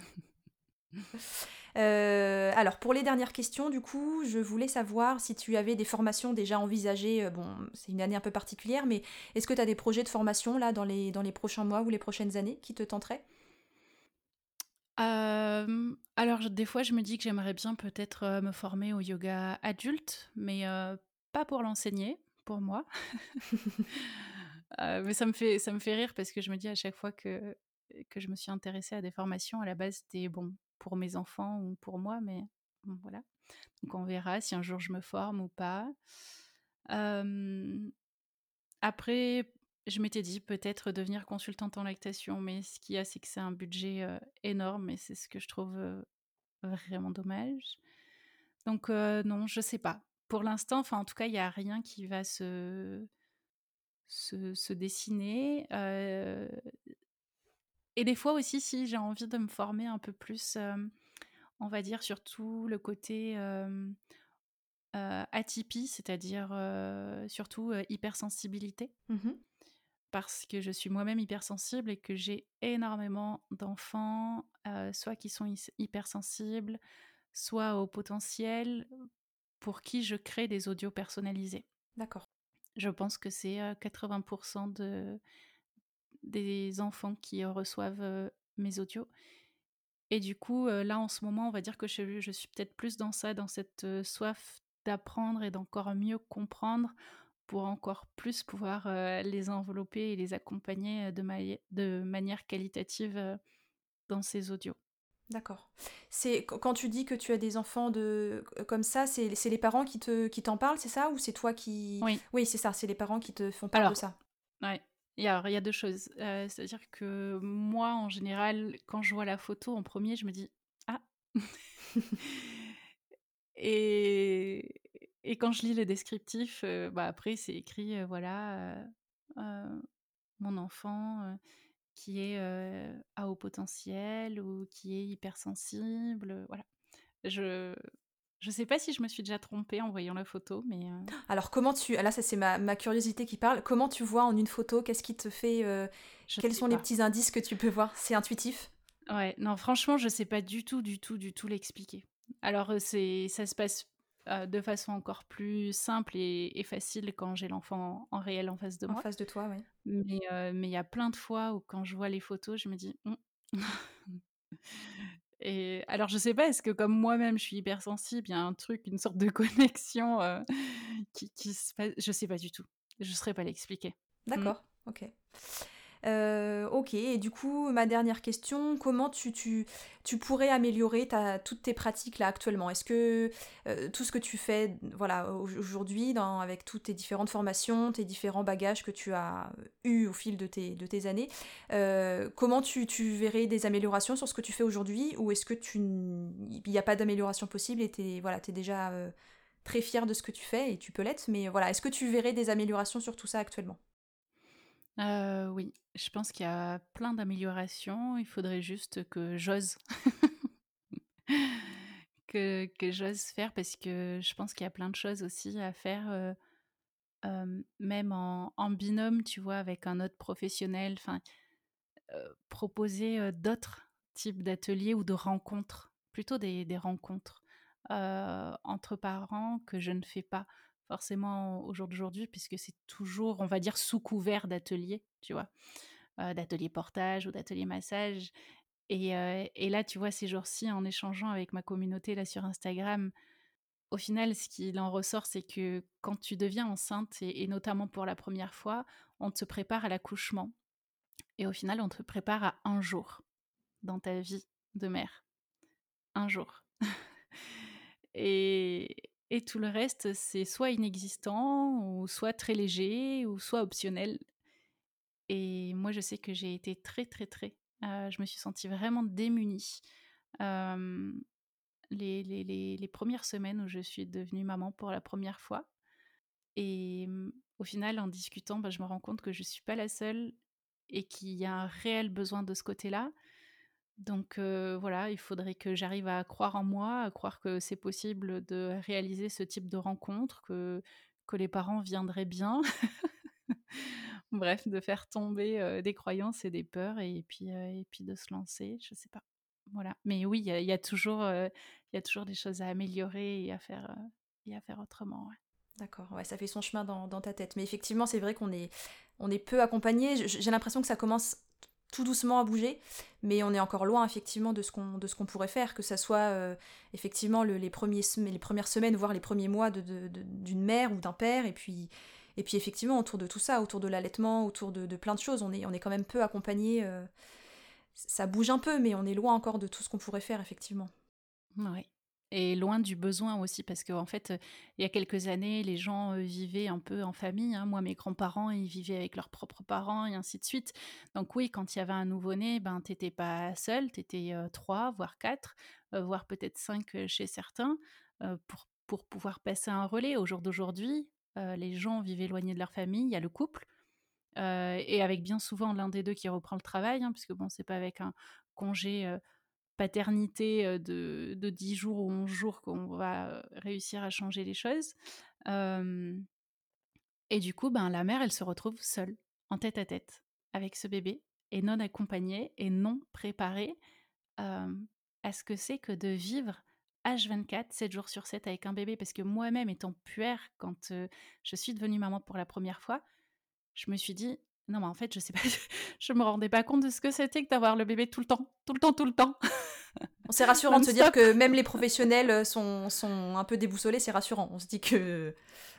Euh, alors pour les dernières questions, du coup, je voulais savoir si tu avais des formations déjà envisagées. Euh, bon, c'est une année un peu particulière, mais est-ce que tu as des projets de formation là dans les, prochains mois ou les prochaines années qui te tenteraient? Alors des fois je me dis que j'aimerais bien peut-être, me former au yoga adulte, mais pas pour l'enseigner, pour moi. mais ça me fait ça me fait rire parce que je me dis à chaque fois que que je me suis intéressée à des formations, à la base, c'était bon, pour mes enfants ou pour moi, mais voilà. Donc on verra si un jour je me forme ou pas. après je m'étais dit peut-être devenir consultante en lactation, mais ce qu'il y a, c'est que c'est un budget énorme et c'est ce que je trouve vraiment dommage. Donc non, je sais pas. Pour l'instant, enfin en tout cas, il n'y a rien qui va se, se, dessiner. Et des fois aussi, si j'ai envie de me former un peu plus, on va dire surtout le côté atypie, c'est-à-dire surtout hypersensibilité. Mmh parce que je suis moi-même hypersensible et que j'ai énormément d'enfants, soit qui sont hypersensibles, soit au potentiel, pour qui je crée des audios personnalisés. D'accord. Je pense que c'est 80% de, des enfants qui reçoivent mes audios. Et du coup, là, en ce moment, on va dire que je, je suis peut-être plus dans ça, dans cette soif d'apprendre et d'encore mieux comprendre pour encore plus pouvoir les envelopper et les accompagner de, de manière qualitative dans ces audios. D'accord. C'est quand tu dis que tu as des enfants de comme ça, c'est les parents qui te qui t'en parlent, c'est ça ou c'est toi qui Oui. Oui, c'est ça, c'est les parents qui te font part de ça? Ouais. Il y a, il y a deux choses. Euh, c'est-à-dire que moi, en général, quand je vois la photo en premier, je me dis ah. et et quand je lis le descriptif, euh, bah après c'est écrit euh, voilà mon enfant qui est à haut potentiel ou qui est hypersensible. Voilà. Je je sais pas si je me suis déjà trompée en voyant la photo, mais. Alors comment tu là ça c'est ma, ma, curiosité qui parle. Comment tu vois en une photo? Qu'est-ce qui te fait Quels sont les petits indices que tu peux voir? C'est intuitif? Ouais, non franchement je sais pas du tout, du tout, du tout l'expliquer. Alors c'est ça se passe de façon encore plus simple et, facile quand j'ai l'enfant en réel en face de moi. En face de toi, oui. Mais il y a plein de fois où quand je vois les photos, je me dis. «Mmh». et alors je sais pas, est-ce que comme moi-même je suis hypersensible, il y a un truc, une sorte de connexion qui, qui, se passe. Je sais pas du tout. Je saurais pas l'expliquer. Mmh. D'accord, ok. Euh, ok, et du coup, ma dernière question, comment tu, tu, tu pourrais améliorer ta, toutes tes pratiques là actuellement? Est-ce que euh, tout ce que tu fais voilà, aujourd'hui, avec toutes tes différentes formations, tes différents bagages que tu as eus au fil de tes, de tes années, euh, comment tu, tu, verrais des améliorations sur ce que tu fais aujourd'hui? Ou est-ce que tu n'y a pas d'amélioration possible et tu es, voilà, es déjà très fier de ce que tu fais et tu peux l'être, mais voilà, est-ce que tu verrais des améliorations sur tout ça actuellement? Euh, oui, je pense qu'il y a plein d'améliorations. Il faudrait juste que j'ose. que, que j'ose faire parce que je pense qu'il y a plein de choses aussi à faire, euh, euh, même en, binôme, tu vois, avec un autre professionnel. Enfin, proposer d'autres types d'ateliers ou de rencontres, plutôt des, des rencontres entre parents que je ne fais pas forcément au jour d'aujourd'hui, puisque c'est toujours, on va dire, sous couvert d'ateliers, tu vois, euh, d'ateliers portage ou d'ateliers massage. Et, euh, et, là, tu vois, ces jours-ci, en échangeant avec ma communauté là sur Instagram, au final, ce qu'il en ressort, c'est que quand tu deviens enceinte, et, notamment pour la première fois, on te prépare à l'accouchement. Et au final, on te prépare à un jour dans ta vie de mère. Un jour. et, et tout le reste, c'est soit inexistant, ou soit très léger, ou soit optionnel. Et moi, je sais que j'ai été très, très, très. Euh, je me suis sentie vraiment démunie. les, les, les, premières semaines où je suis devenue maman pour la première fois. Et au final, en discutant, bah, je me rends compte que je ne suis pas la seule et qu'il y a un réel besoin de ce côté-là. Donc voilà, il faudrait que j'arrive à croire en moi, à croire que c'est possible de réaliser ce type de rencontre, que, que les parents viendraient bien. Bref, de faire tomber des croyances et des peurs et puis, et puis de se lancer, je sais pas. Voilà. Mais oui, il y, a toujours, y a toujours des choses à améliorer et à faire, et à faire autrement. D'accord, ouais, ça fait son chemin dans, dans ta tête. Mais effectivement, c'est vrai qu'on est, on est peu accompagné. J'ai l'impression que ça commence tout doucement à bouger, mais on est encore loin effectivement de ce qu'on de ce qu'on pourrait faire, que ça soit euh, effectivement les, premières semaines, voire les premiers mois d'une mère ou d'un père, et puis et puis effectivement autour de tout ça, autour de l'allaitement, autour de, plein de choses, on est on est quand même peu accompagné. Euh, ça bouge un peu, mais on est loin encore de tout ce qu'on pourrait faire effectivement. Oui. Et loin du besoin aussi, parce qu'en fait, il y a quelques années, les gens vivaient un peu en famille. Hein. Moi, mes grands-parents, ils vivaient avec leurs propres parents et ainsi de suite. Donc oui, quand il y avait un nouveau-né, ben, t'étais pas seul, t'étais trois, voire quatre, voire peut-être cinq chez certains, pour, pour pouvoir passer un relais. Au jour d'aujourd'hui, les gens vivent éloignés de leur famille, il y a le couple, et avec bien souvent l'un des deux qui reprend le travail, hein, puisque bon, c'est pas avec un congé paternité de, de 10 jours ou 11 jours qu'on va réussir à changer les choses. et du coup, ben, la mère, elle se retrouve seule, en tête à tête, avec ce bébé, et non accompagnée et non préparée à ce que c'est que de vivre H24, 7 jours sur 7 avec un bébé. Parce que moi-même, étant puère, quand je suis devenue maman pour la première fois, je me suis dit, non, mais en fait, je sais pas, je me rendais pas compte de ce que c'était que d'avoir le bébé tout le temps, tout le temps, tout le temps. C'est rassurant de se dire que même les professionnels euh, sont, sont un peu déboussolés, c'est rassurant. On se dit que.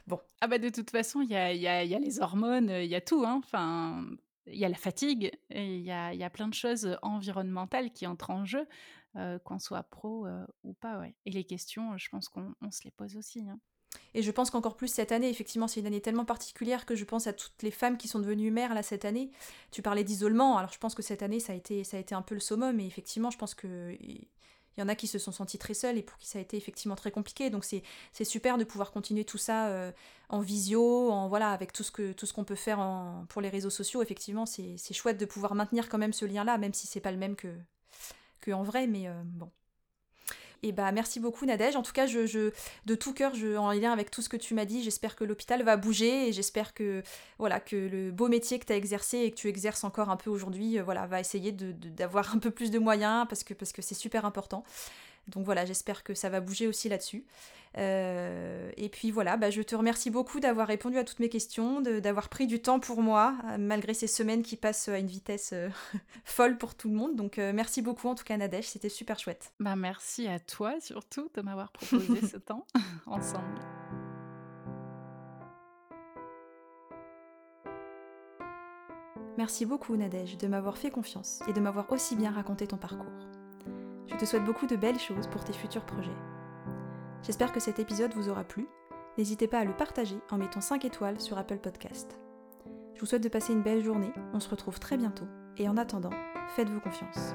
Bon. Ah bah de toute façon, il y a, y, a, y a, les hormones, il y a tout. Hein. Enfin, il y a la fatigue il y a, y a plein de choses environnementales qui entrent en jeu, qu'on soit pro ou pas. Ouais. Et les questions, je pense qu'on se les pose aussi. Hein. Et je pense qu'encore plus cette année, effectivement, c'est une année tellement particulière que je pense à toutes les femmes qui sont devenues mères là cette année. Tu parlais d'isolement, alors je pense que cette année ça a été, ça a été un peu le summum, et effectivement, je pense que il y en a qui se sont sentis très seuls et pour qui ça a été effectivement très compliqué. Donc c'est super de pouvoir continuer tout ça euh, en visio, en voilà, avec tout ce que tout ce qu'on peut faire pour les réseaux sociaux. Effectivement, c'est chouette de pouvoir maintenir quand même ce lien-là, même si c'est pas le même que, que en vrai. Mais euh, bon, et bah merci beaucoup Nadège. En tout cas, je, de tout cœur, je, en lien avec tout ce que tu m'as dit, j'espère que l'hôpital va bouger et j'espère que voilà que le beau métier que tu as exercé et que tu exerces encore un peu aujourd'hui, euh, voilà, va essayer d'avoir un peu plus de moyens parce que parce que c'est super important. Donc voilà, j'espère que ça va bouger aussi là-dessus. Euh, et puis voilà, bah, je te remercie beaucoup d'avoir répondu à toutes mes questions, d'avoir pris du temps pour moi, euh, malgré ces semaines qui passent à une vitesse euh, folle pour tout le monde. Donc merci beaucoup en tout cas Nadège, c'était super chouette. Bah, merci à toi surtout de m'avoir proposé ce temps ensemble. Merci beaucoup Nadège de m'avoir fait confiance et de m'avoir aussi bien raconté ton parcours. Je te souhaite beaucoup de belles choses pour tes futurs projets. J'espère que cet épisode vous aura plu. N'hésitez pas à le partager en mettant 5 étoiles sur Apple Podcast. Je vous souhaite de passer une belle journée, on se retrouve très bientôt, et en attendant, faites-vous confiance.